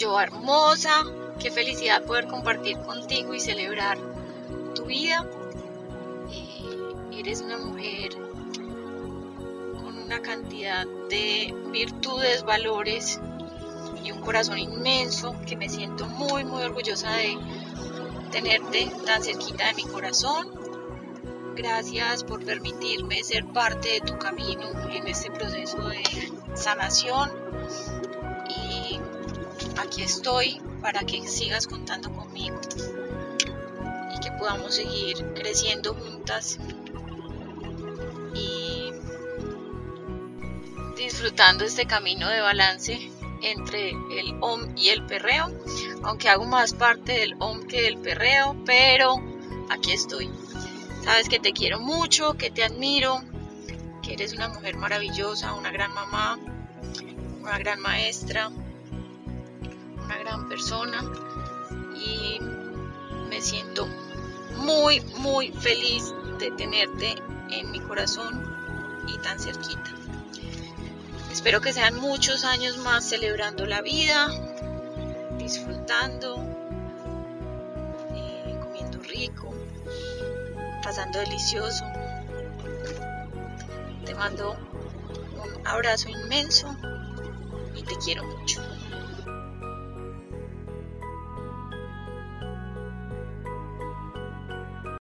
Yo hermosa, qué felicidad poder compartir contigo y celebrar tu vida. Eh, eres una mujer con una cantidad de virtudes, valores y un corazón inmenso que me siento muy, muy orgullosa de tenerte tan cerquita de mi corazón. Gracias por permitirme ser parte de tu camino en este proceso de sanación. Estoy para que sigas contando conmigo y que podamos seguir creciendo juntas y disfrutando este camino de balance entre el OM y el perreo, aunque hago más parte del OM que del perreo, pero aquí estoy. Sabes que te quiero mucho, que te admiro, que eres una mujer maravillosa, una gran mamá, una gran maestra, persona y me siento muy, muy feliz de tenerte en mi corazón y tan cerquita. Espero que sean muchos años más celebrando la vida, disfrutando, eh, comiendo rico, pasando delicioso. Te mando un abrazo inmenso y te quiero mucho.